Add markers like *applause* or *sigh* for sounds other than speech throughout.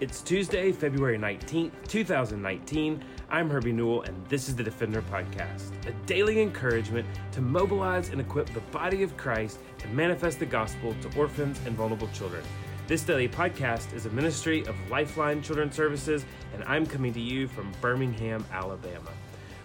It's Tuesday, February 19th, 2019. I'm Herbie Newell, and this is the Defender Podcast, a daily encouragement to mobilize and equip the body of Christ to manifest the gospel to orphans and vulnerable children. This daily podcast is a ministry of Lifeline Children's Services, and I'm coming to you from Birmingham, Alabama.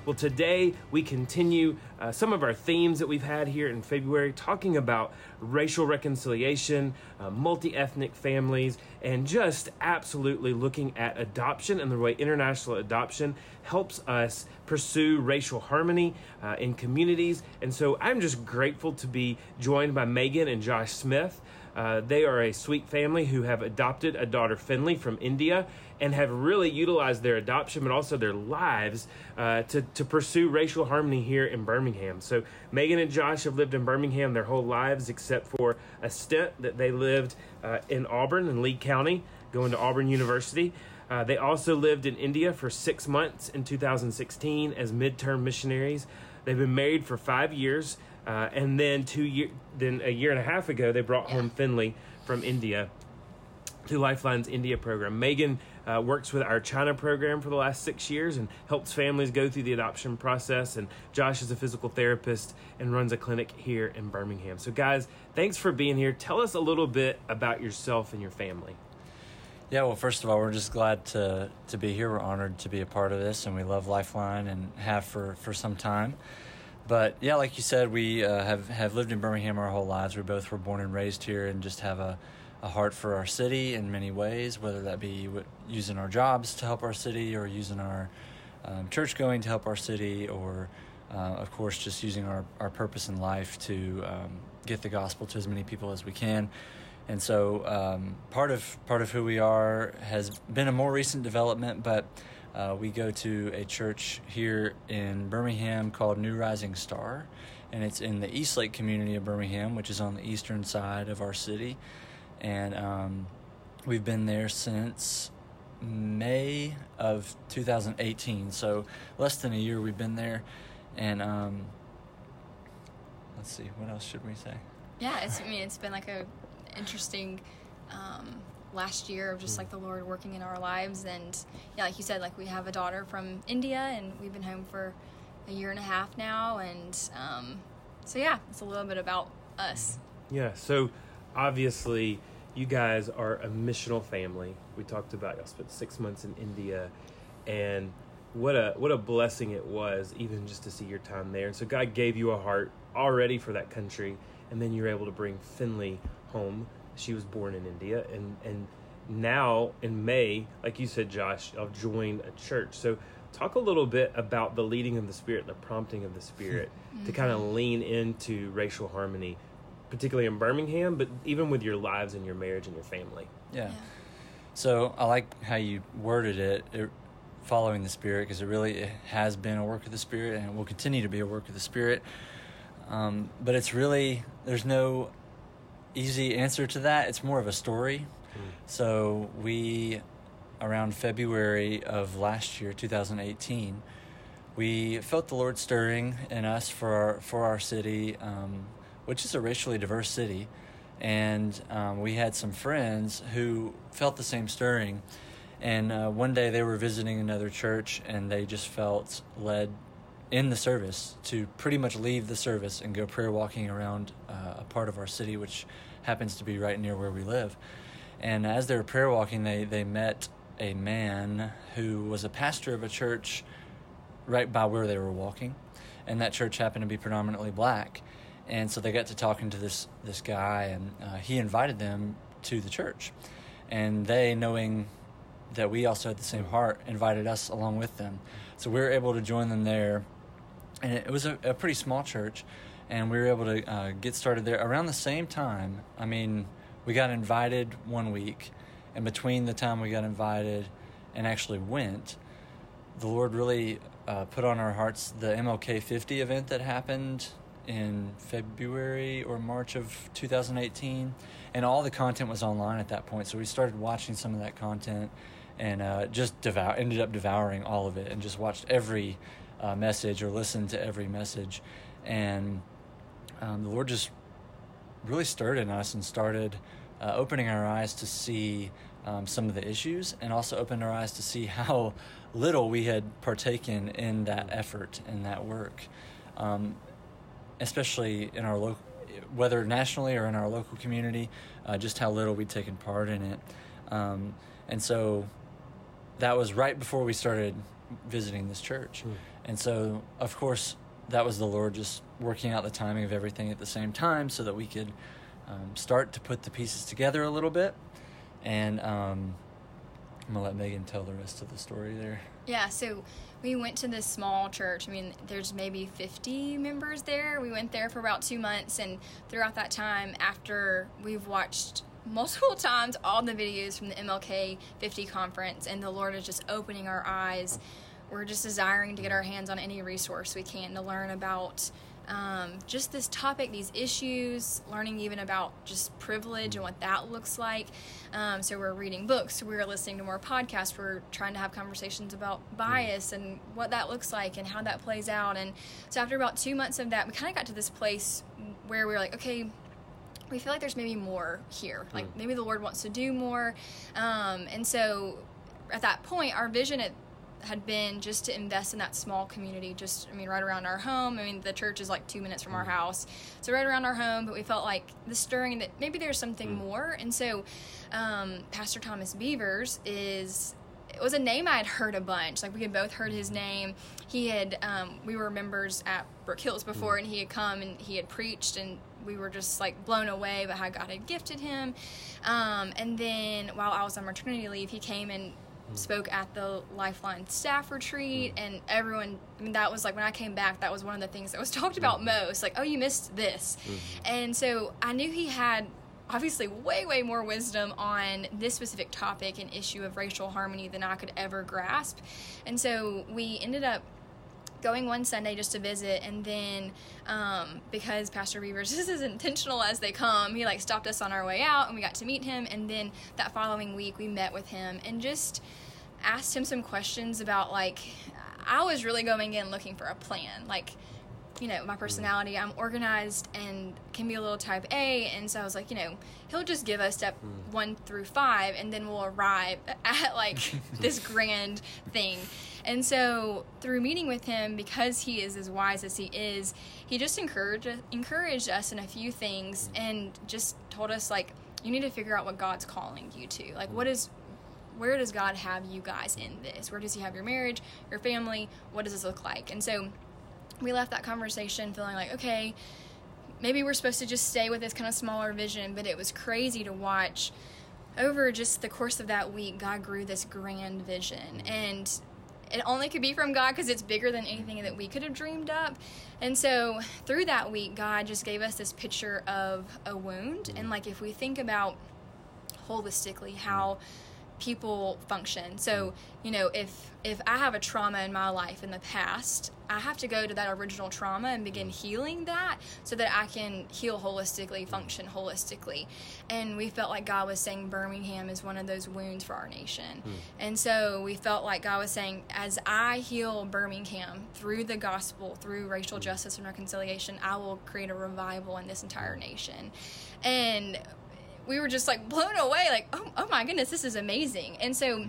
Well, today we continue uh, some of our themes that we've had here in February, talking about racial reconciliation, uh, multi ethnic families, and just absolutely looking at adoption and the way international adoption helps us pursue racial harmony uh, in communities. And so I'm just grateful to be joined by Megan and Josh Smith. Uh, they are a sweet family who have adopted a daughter, Finley, from India, and have really utilized their adoption, but also their lives, uh, to, to pursue racial harmony here in Birmingham. So, Megan and Josh have lived in Birmingham their whole lives, except for a stint that they lived uh, in Auburn in Lee County, going to Auburn University. Uh, they also lived in India for six months in 2016 as midterm missionaries. They've been married for five years. Uh, and then two year, then a year and a half ago, they brought home Finley from India to Lifeline's India program. Megan uh, works with our China program for the last six years and helps families go through the adoption process. And Josh is a physical therapist and runs a clinic here in Birmingham. So, guys, thanks for being here. Tell us a little bit about yourself and your family. Yeah, well, first of all, we're just glad to to be here. We're honored to be a part of this, and we love Lifeline and have for for some time. But yeah, like you said, we uh, have have lived in Birmingham our whole lives. We both were born and raised here, and just have a, a heart for our city in many ways. Whether that be using our jobs to help our city, or using our um, church going to help our city, or uh, of course just using our, our purpose in life to um, get the gospel to as many people as we can. And so um, part of part of who we are has been a more recent development, but uh, we go to a church here in Birmingham called New Rising Star, and it's in the Eastlake community of Birmingham, which is on the eastern side of our city. And um, we've been there since May of 2018, so less than a year we've been there. And um, let's see, what else should we say? Yeah, it's, I mean, it's been like a interesting. Um, last year of just like the Lord working in our lives. And yeah, like you said, like we have a daughter from India and we've been home for a year and a half now. And um, so yeah, it's a little bit about us. Yeah. So obviously, you guys are a missional family. We talked about y'all spent six months in India, and what a what a blessing it was, even just to see your time there. And so God gave you a heart already for that country, and then you're able to bring Finley home she was born in India, and and now in May, like you said, Josh, I'll join a church. So talk a little bit about the leading of the Spirit, the prompting of the Spirit *laughs* mm-hmm. to kind of lean into racial harmony, particularly in Birmingham, but even with your lives and your marriage and your family. Yeah. yeah. So I like how you worded it. it following the Spirit because it really it has been a work of the Spirit and it will continue to be a work of the Spirit. Um, but it's really there's no easy answer to that. It's more of a story. Mm. So we, around February of last year, 2018, we felt the Lord stirring in us for our, for our city, um, which is a racially diverse city, and um, we had some friends who felt the same stirring. And uh, one day they were visiting another church, and they just felt led in the service to pretty much leave the service and go prayer walking around uh, a part of our city, which happens to be right near where we live. And as they were prayer walking, they, they met a man who was a pastor of a church right by where they were walking. And that church happened to be predominantly black. And so they got to talking to this, this guy, and uh, he invited them to the church. And they, knowing that we also had the same heart, invited us along with them. So we were able to join them there and it was a, a pretty small church, and we were able to uh, get started there around the same time. I mean, we got invited one week, and between the time we got invited and actually went, the Lord really uh, put on our hearts the MLK 50 event that happened in February or March of 2018, and all the content was online at that point. So we started watching some of that content, and uh, just devour ended up devouring all of it, and just watched every uh, message or listen to every message. And um, the Lord just really stirred in us and started uh, opening our eyes to see um, some of the issues and also opened our eyes to see *laughs* how little we had partaken in that effort and that work, um, especially in our local, whether nationally or in our local community, uh, just how little we'd taken part in it. Um, and so that was right before we started visiting this church. Mm. And so, of course, that was the Lord just working out the timing of everything at the same time so that we could um, start to put the pieces together a little bit. And um, I'm going to let Megan tell the rest of the story there. Yeah, so we went to this small church. I mean, there's maybe 50 members there. We went there for about two months, and throughout that time, after we've watched multiple *laughs* times all the videos from the MLK 50 conference, and the Lord is just opening our eyes. We're just desiring to get our hands on any resource we can to learn about um, just this topic, these issues, learning even about just privilege and what that looks like. Um, so we're reading books, we're listening to more podcasts, we're trying to have conversations about bias and what that looks like and how that plays out. And so after about two months of that, we kind of got to this place where we were like, okay, we feel like there's maybe more here. Like maybe the Lord wants to do more. Um, and so at that point, our vision at had been just to invest in that small community just i mean right around our home i mean the church is like two minutes from our house so right around our home but we felt like the stirring that maybe there's something more and so um, pastor thomas beavers is it was a name I had heard a bunch. Like we had both heard his name. He had um, we were members at Brook Hills before, and he had come and he had preached, and we were just like blown away by how God had gifted him. Um, and then while I was on maternity leave, he came and Mm. spoke at the Lifeline staff retreat, mm. and everyone. I mean, that was like when I came back. That was one of the things that was *laughs* talked about mm. most. Like, oh, you missed this, mm-hmm. and so I knew he had obviously way way more wisdom on this specific topic and issue of racial harmony than I could ever grasp. And so we ended up going one Sunday just to visit, and then um, because Pastor Beavers *laughs* is as intentional as they come, he like stopped us on our way out, and we got to meet him. And then that following week, we met with him and just asked him some questions about like I was really going in looking for a plan, like you know, my personality, I'm organized and can be a little type A. And so I was like, you know, he'll just give us step one through five and then we'll arrive *laughs* at like *laughs* this grand thing. And so through meeting with him, because he is as wise as he is, he just encouraged, encouraged us in a few things and just told us, like, you need to figure out what God's calling you to. Like, what is where does God have you guys in this? Where does He have your marriage, your family? What does this look like? And so we left that conversation feeling like, okay, maybe we're supposed to just stay with this kind of smaller vision, but it was crazy to watch over just the course of that week, God grew this grand vision. And it only could be from God because it's bigger than anything that we could have dreamed up. And so through that week, God just gave us this picture of a wound. And like if we think about holistically how people function. So, you know, if if I have a trauma in my life in the past, I have to go to that original trauma and begin mm. healing that so that I can heal holistically, function holistically. And we felt like God was saying Birmingham is one of those wounds for our nation. Hmm. And so we felt like God was saying, as I heal Birmingham through the gospel, through racial hmm. justice and reconciliation, I will create a revival in this entire hmm. nation. And we were just like blown away, like, oh, oh my goodness, this is amazing. And so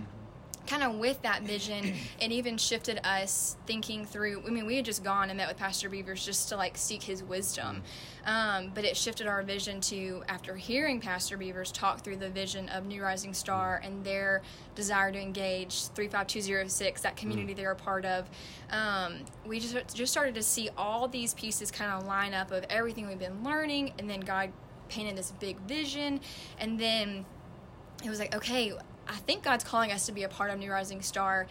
kind of with that vision, *clears throat* it even shifted us thinking through. I mean, we had just gone and met with Pastor Beavers just to like seek his wisdom, um, but it shifted our vision to after hearing Pastor Beavers talk through the vision of New Rising Star and their desire to engage three five two zero six, that community they're a part of. Um, we just just started to see all these pieces kind of line up of everything we've been learning, and then God painted this big vision, and then it was like, okay, I think God's calling us to be a part of New Rising Star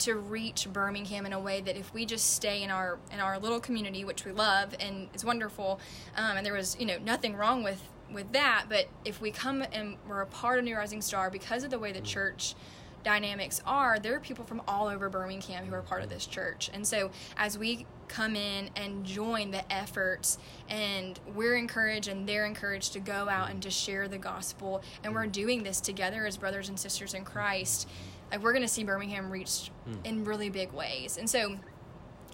to reach Birmingham in a way that if we just stay in our in our little community, which we love and is wonderful, um, and there was you know nothing wrong with with that, but if we come and we're a part of New Rising Star because of the way the church dynamics are, there are people from all over Birmingham who are part of this church. And so as we come in and join the efforts and we're encouraged and they're encouraged to go out and to share the gospel and we're doing this together as brothers and sisters in Christ, like we're going to see Birmingham reached hmm. in really big ways. And so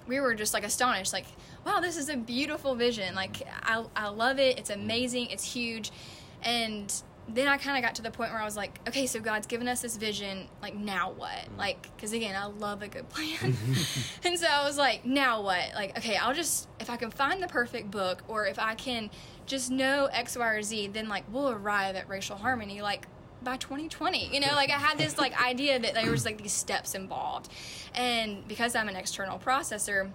we were just like astonished like wow this is a beautiful vision. Like i, I love it. It's amazing. It's huge. And then I kind of got to the point where I was like, okay, so God's given us this vision. Like, now what? Mm. Like, because again, I love a good plan. *laughs* and so I was like, now what? Like, okay, I'll just, if I can find the perfect book or if I can just know X, Y, or Z, then like we'll arrive at racial harmony. Like, by 2020 you know like i had this like idea that there was like these steps involved and because i'm an external processor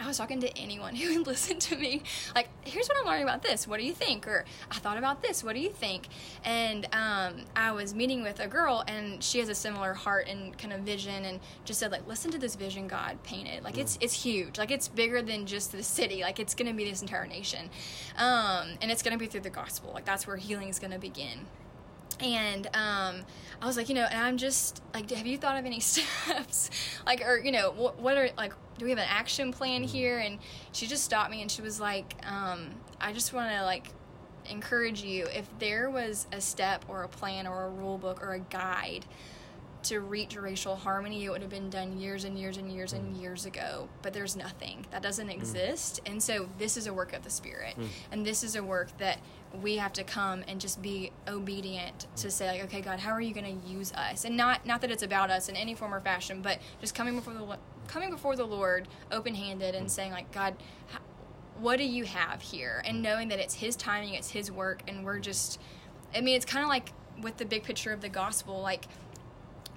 I was talking to anyone *laughs* who would listen to me. Like, here's what I'm learning about this. What do you think? Or I thought about this. What do you think? And um, I was meeting with a girl, and she has a similar heart and kind of vision, and just said like, listen to this vision God painted. Like, it's it's huge. Like, it's bigger than just the city. Like, it's gonna be this entire nation, um, and it's gonna be through the gospel. Like, that's where healing is gonna begin and um, I was like, you know, and I'm just like, have you thought of any *laughs* steps, like, or you know, what, what are like, do we have an action plan here? And she just stopped me and she was like, um, I just want to like encourage you if there was a step or a plan or a rule book or a guide to reach racial harmony, it would have been done years and years and years and mm. years ago. But there's nothing that doesn't mm. exist, and so this is a work of the Spirit, mm. and this is a work that we have to come and just be obedient to say like, okay, God, how are you going to use us? And not not that it's about us in any form or fashion, but just coming before the coming before the Lord, open handed, and saying like, God. What do you have here? And knowing that it's His timing, it's His work, and we're just, I mean, it's kind of like with the big picture of the gospel, like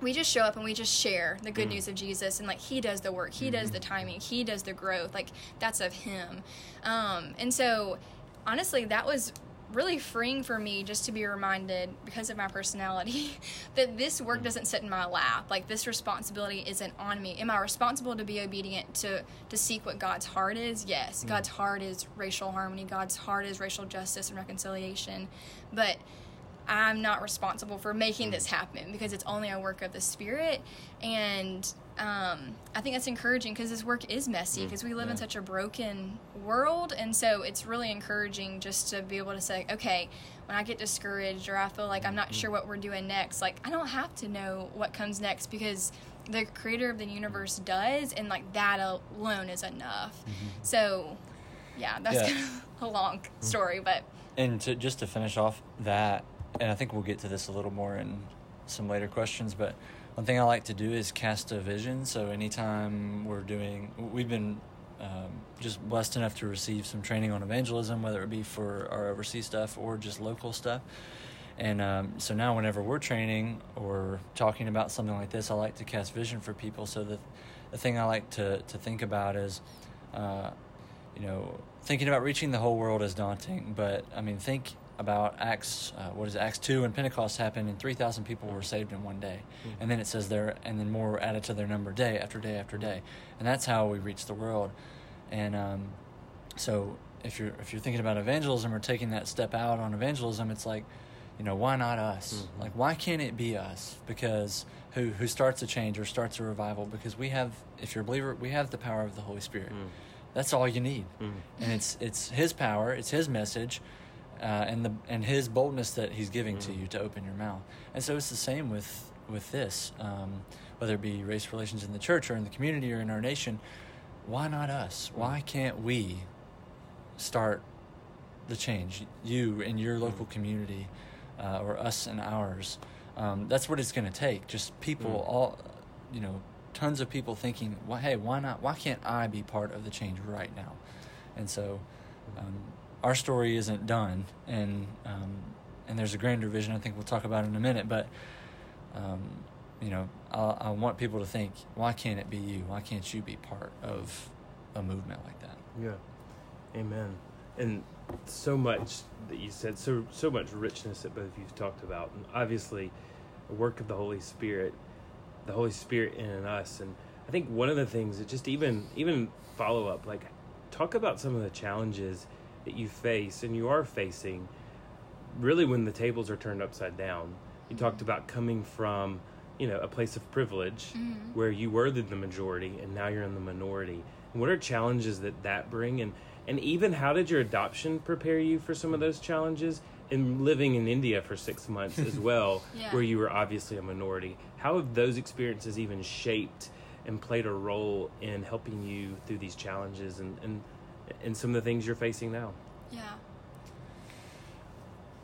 we just show up and we just share the good mm. news of Jesus and like he does the work, he does mm-hmm. the timing, he does the growth, like that's of him. Um, and so honestly, that was really freeing for me just to be reminded because of my personality *laughs* that this work mm. doesn't sit in my lap. Like this responsibility isn't on me. Am i responsible to be obedient to to seek what god's heart is? Yes. Mm. God's heart is racial harmony. God's heart is racial justice and reconciliation. But I'm not responsible for making this happen because it's only a work of the Spirit. And um, I think that's encouraging because this work is messy mm-hmm. because we live in such a broken world. And so it's really encouraging just to be able to say, okay, when I get discouraged or I feel like I'm not mm-hmm. sure what we're doing next, like I don't have to know what comes next because the creator of the universe does. And like that alone is enough. Mm-hmm. So, yeah, that's Yeah. kind of *laughs* a long story, but. And to, just to finish off that, and I think we'll get to this a little more in some later questions, but one thing I like to do is cast a vision. So anytime we're doing, we've been um, just blessed enough to receive some training on evangelism, whether it be for our overseas stuff or just local stuff. And um, so now, whenever we're training or talking about something like this, I like to cast vision for people. So the, the thing I like to, to think about is, uh, you know, thinking about reaching the whole world is daunting, but I mean, think about Acts, uh, what is it, Acts 2 and Pentecost happened and 3,000 people were saved in one day. And then it says there, and then more were added to their number day after day after day. And that's how we reach the world. And um, so if you're, if you're thinking about evangelism or taking that step out on evangelism, it's like, you know, why not us? Like, why can't it be us? Because who, who starts a change or starts a revival? Because we have, if you're a believer, we have the power of the Holy Spirit. That's all you need, and it's it's His power, it's His message, uh, and the and His boldness that He's giving to you to open your mouth. And so it's the same with with this, um, whether it be race relations in the church or in the community or in our nation. Why not us? Why can't we start the change? You in your local community, uh, or us and ours. Um, that's what it's going to take. Just people, all you know, tons of people thinking, well, "Hey, why not? Why can't I be part of the change right now?" And so, um, our story isn't done, and um, and there's a grander vision. I think we'll talk about in a minute, but. Um, you know, I, I want people to think, why can't it be you? Why can't you be part of a movement like that? Yeah. Amen. And so much that you said, so so much richness that both of you've talked about. And obviously a work of the Holy Spirit, the Holy Spirit in us. And I think one of the things that just even even follow up, like talk about some of the challenges that you face and you are facing really when the tables are turned upside down. You talked mm-hmm. about coming from, you know, a place of privilege mm-hmm. where you were the, the majority and now you're in the minority. And what are challenges that that bring and and even how did your adoption prepare you for some of those challenges and living in India for 6 months as *laughs* well Yeah. where you were obviously a minority. How have those experiences even shaped and played a role in helping you through these challenges and and and some of the things you're facing now? Yeah.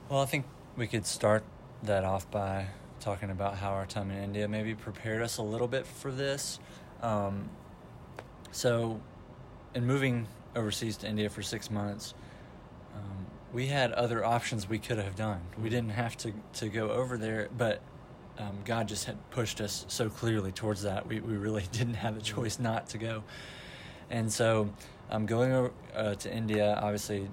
Well, I think we could start that off by talking about how our time in India maybe prepared us a little bit for this. Um, so, in moving overseas to India for six months, um, we had other options we could have done. We didn't have to, to go over there, but um, God just had pushed us so clearly towards that. We, we really *laughs* didn't have a choice not to go. And so, um, going uh, to India, obviously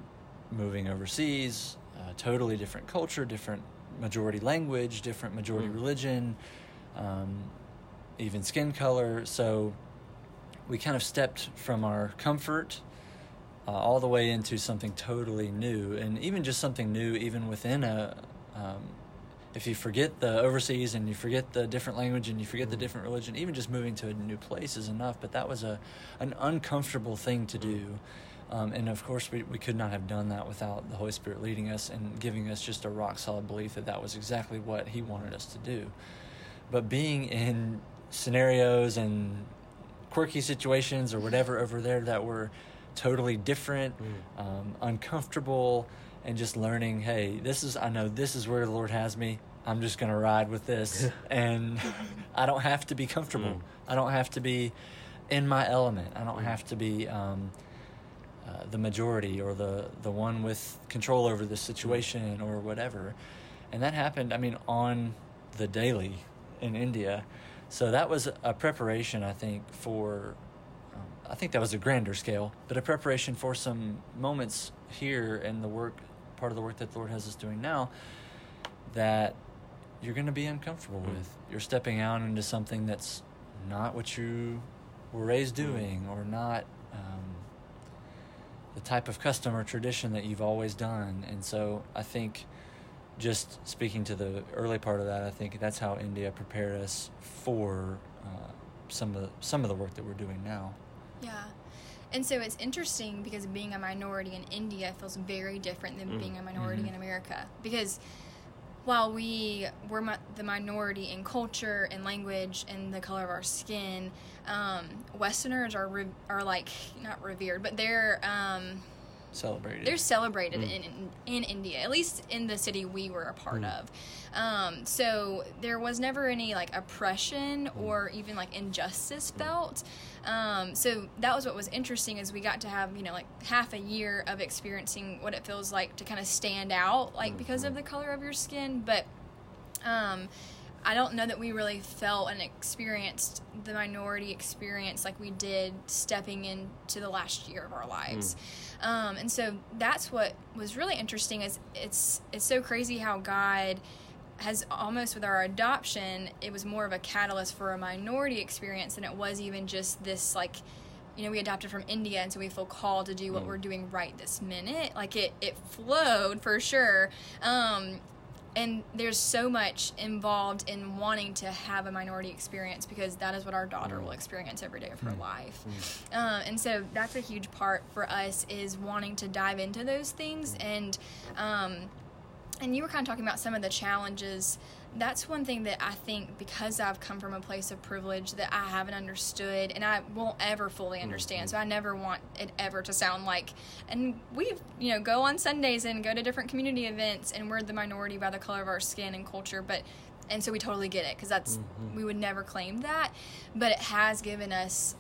moving overseas, uh, totally different culture, different majority language, different majority Mm. religion, um, even skin color. So we kind of stepped from our comfort uh, all the way into something totally new, and even just something new, even within a. Um, if you forget the overseas and you forget the different language and you forget the different religion, even just moving to a new place is enough. But that was a an uncomfortable thing to do. Um, and of course, we, we could not have done that without the Holy Spirit leading us and giving us just a rock solid belief that that was exactly what He wanted us to do. But being in scenarios and quirky situations or whatever over there that were totally different, um, uncomfortable, and just learning, hey, this is, I know this is where the Lord has me. I'm just going to ride with this. *laughs* and *laughs* I don't have to be comfortable. Mm. I don't have to be in my element. I don't have to be um, uh, the majority or the, the one with control over the situation or whatever. And that happened, I mean, on the daily in India. So that was a preparation, I think, for, I think that was a grander scale, but a preparation for some moments here in the work, part of the work that the Lord has us doing now, that you're going to be uncomfortable Mm. with. You're stepping out into something that's not what you were raised Mm. doing or not um, the type of custom or tradition that you've always done. And so I think just speaking to the early part of that, I think that's how India prepared us for uh, some of the, some of the work that we're doing now. Yeah. And so it's interesting because being a minority in India feels very different than Mm. being a minority Mhm. in America. Because while we were mi- the minority in culture and language and the color of our skin, um, Westerners are re- are like not revered, but they're um, Celebrated. they're celebrated Mm. in, in in India, at least in the city we were a part Mm. of. Um, so there was never any like oppression Mm. or even like injustice felt. Um, so that was what was interesting is we got to have you know like half a year of experiencing what it feels like to kind of stand out like because of the color of your skin, but. Um, I don't know that we really felt and experienced the minority experience like we did stepping into the last year of our lives. Um, and so that's what was really interesting is it's it's so crazy how God has almost with our adoption, it was more of a catalyst for a minority experience than it was even just this like you know, we adopted from India and so we feel called to do what Mm. we're doing right this minute. Like it it flowed for sure. Um and there's so much involved in wanting to have a minority experience because that is what our daughter will experience every day of her life uh, and so that's a huge part for us is wanting to dive into those things and um, and you were kind of talking about some of the challenges. That's one thing that i think because i've come from a place of privilege that i haven't understood and i won't ever fully understand. So i never want it ever to sound like and we you know go on sundays and go to different community events and we're the minority by the color of our skin and culture but and so we totally get it because that's Mhm. we would never claim that. But it has given us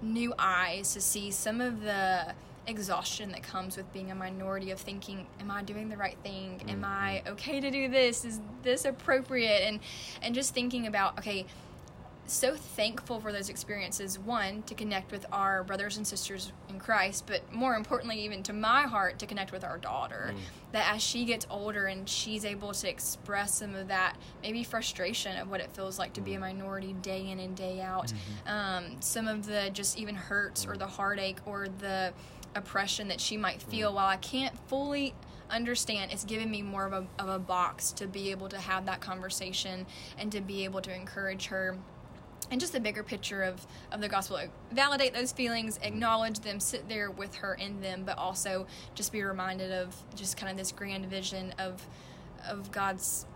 new eyes to see some of the exhaustion that comes with being a minority of thinking am i doing the right thing? Am mm-hmm. i okay to do this? Is this appropriate? And and just thinking about okay so thankful for those experiences one to connect with our brothers and sisters in christ but more importantly even to my heart to connect with our daughter. Mm. That as she gets older and she's able to express some of that maybe frustration of what it feels like to be a mm. minority day in and day out. Mm-hmm. Um, some of the just even hurts or mm. the heartache or the oppression that she might feel while i can't fully understand it's given me more of a, of a box to be able to have that conversation and to be able to encourage her. And just the bigger picture of, of the gospel validate those feelings acknowledge them sit there with her in them but also just be reminded of just kind of this grand vision of of god's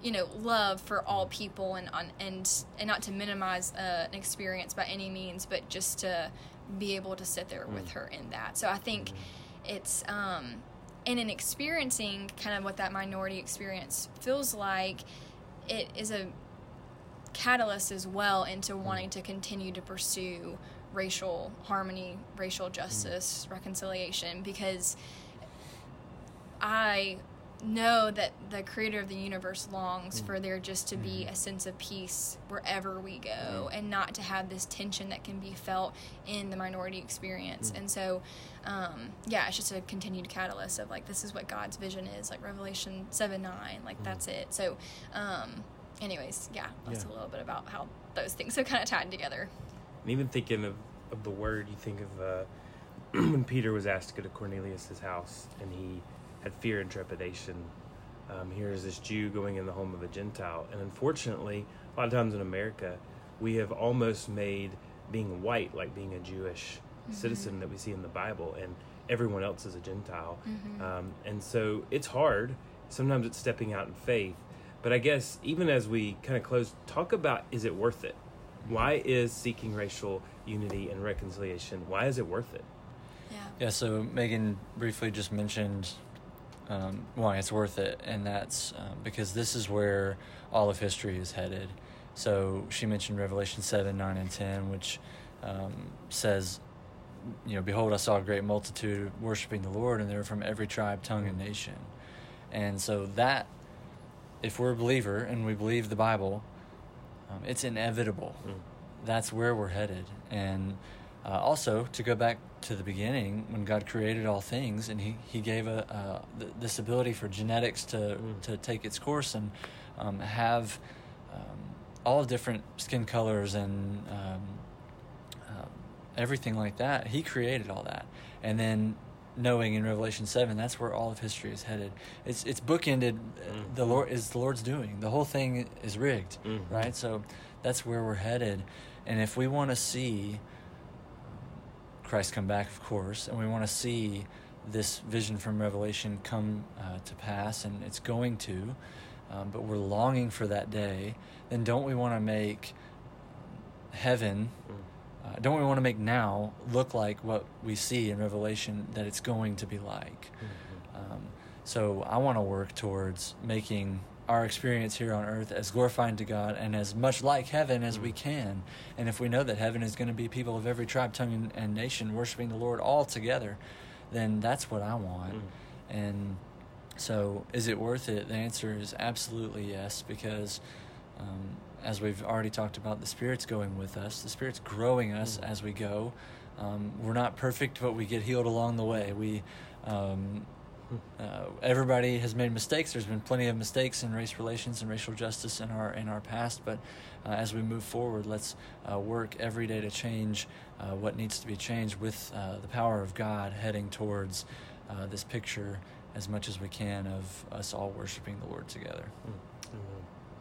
you know love for all people and on and and not to minimize uh, an experience by any means but just to be able to sit there with mm. her in that. So i think mm. it's um and in experiencing kind of what that minority experience feels like, it is a catalyst as well into mm. wanting to continue to pursue racial harmony, racial justice, reconciliation, because I know that the creator of the universe longs for there just to be a sense of peace wherever we go and not to have this tension that can be felt in the minority experience. And so um, yeah it's just a continued catalyst of like this is what god's vision is like revelation 7 9 like that's it. So um, anyways yeah that's Yeah. a little bit about how those things are kind of tied together. And even thinking of, of the word, you think of uh, *clears throat* when Peter was asked to go to Cornelius' house and he had fear and trepidation. Um, here is this Jew going in the home of a Gentile. And unfortunately, a lot of times in America, we have almost made being white like being a Jewish citizen that we see in the Bible, and everyone else is a Gentile. Um, and so it's hard. Sometimes it's stepping out in faith. But I guess even as we kind of close, talk about is it worth it? Why is seeking racial unity and reconciliation? Why is it worth it? yeah Yeah, so Megan briefly just mentioned um, why it's worth it, and that's um, because this is where all of history is headed. So she mentioned Revelation 7, 9, and 10, which um, says, you know, Behold, I saw a great multitude worshiping the Lord, and they were from every tribe, tongue, and nation. And so that, if we're a believer and we believe the Bible, um, it's inevitable. That's where we're headed. And uh, also, to go back to the beginning, when God created all things, and He, he gave a, uh, th- this ability for genetics to, to take its course and um, have um, all different skin colors and um, um, everything like that. He created all that. And then knowing in Revelation 7, that's where all of history is headed. It's, it's bookended. uh, The Lord is the Lord's doing. The whole thing is rigged, Mhm. right? So that's where we're headed. And if we want to see Christ come back, of course, and we want to see this vision from Revelation come uh, to pass, and it's going to, um, but we're longing for that day, then don't we want to make heaven, uh, don't we want to make now look like what we see in Revelation that it's going to be like? Um, so I want to work towards making our experience here on earth as glorifying to God and as much like heaven as we can. And if we know that heaven is going to be people of every tribe, tongue, and, and nation worshiping the Lord all together, then that's what I want. And so, is it worth it? The answer is absolutely yes, because um, as we've already talked about, the Spirit's going with us, the Spirit's growing us as we go. Um, we're not perfect, but we get healed along the way. We um, uh, everybody has made mistakes. There's been plenty of mistakes in race relations and racial justice in our in our past. But uh, as we move forward, let's uh, work every day to change uh, what needs to be changed with uh, the power of God, heading towards uh, this picture as much as we can of us all worshiping the Lord together.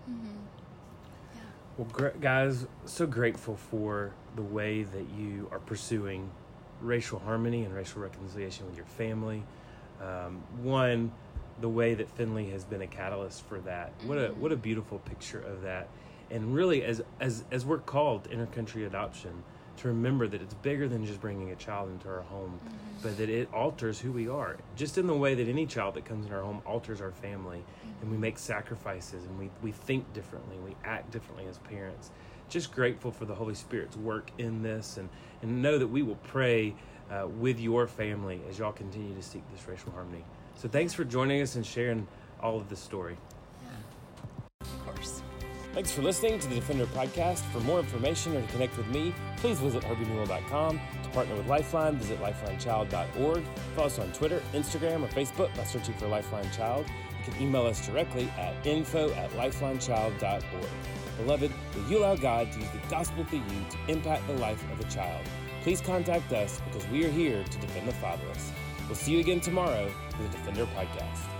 yeah Well, gr- guys, so grateful for the way that you are pursuing racial harmony and racial reconciliation with your family. Um, one, the way that Finley has been a catalyst for that. What a mm-hmm. what a beautiful picture of that. And really, as as as we're called intercountry adoption, to remember that it's bigger than just bringing a child into our home, mm-hmm. but that it alters who we are. Just in the way that any child that comes in our home alters our family, and we mm-hmm. make sacrifices, and we we think differently, we act differently as parents. Just grateful for the Holy Spirit's work in this, and and know that we will pray uh, with your family as y'all continue to seek this racial harmony. So thanks for joining us and sharing all of this story. Yeah, of course Thanks for listening to the Defender Podcast. For more information or to connect with me, please visit herbienewell.com. To partner with Lifeline, visit lifelinechild.org. Follow us on Twitter, Instagram, or Facebook by searching for Lifeline Child. You can email us directly at info at lifelinechild.org. Beloved, will you allow God to use the gospel through you to impact the life of a child? Please contact us because we are here to defend the fatherless. We'll see you again tomorrow for the Defender Podcast.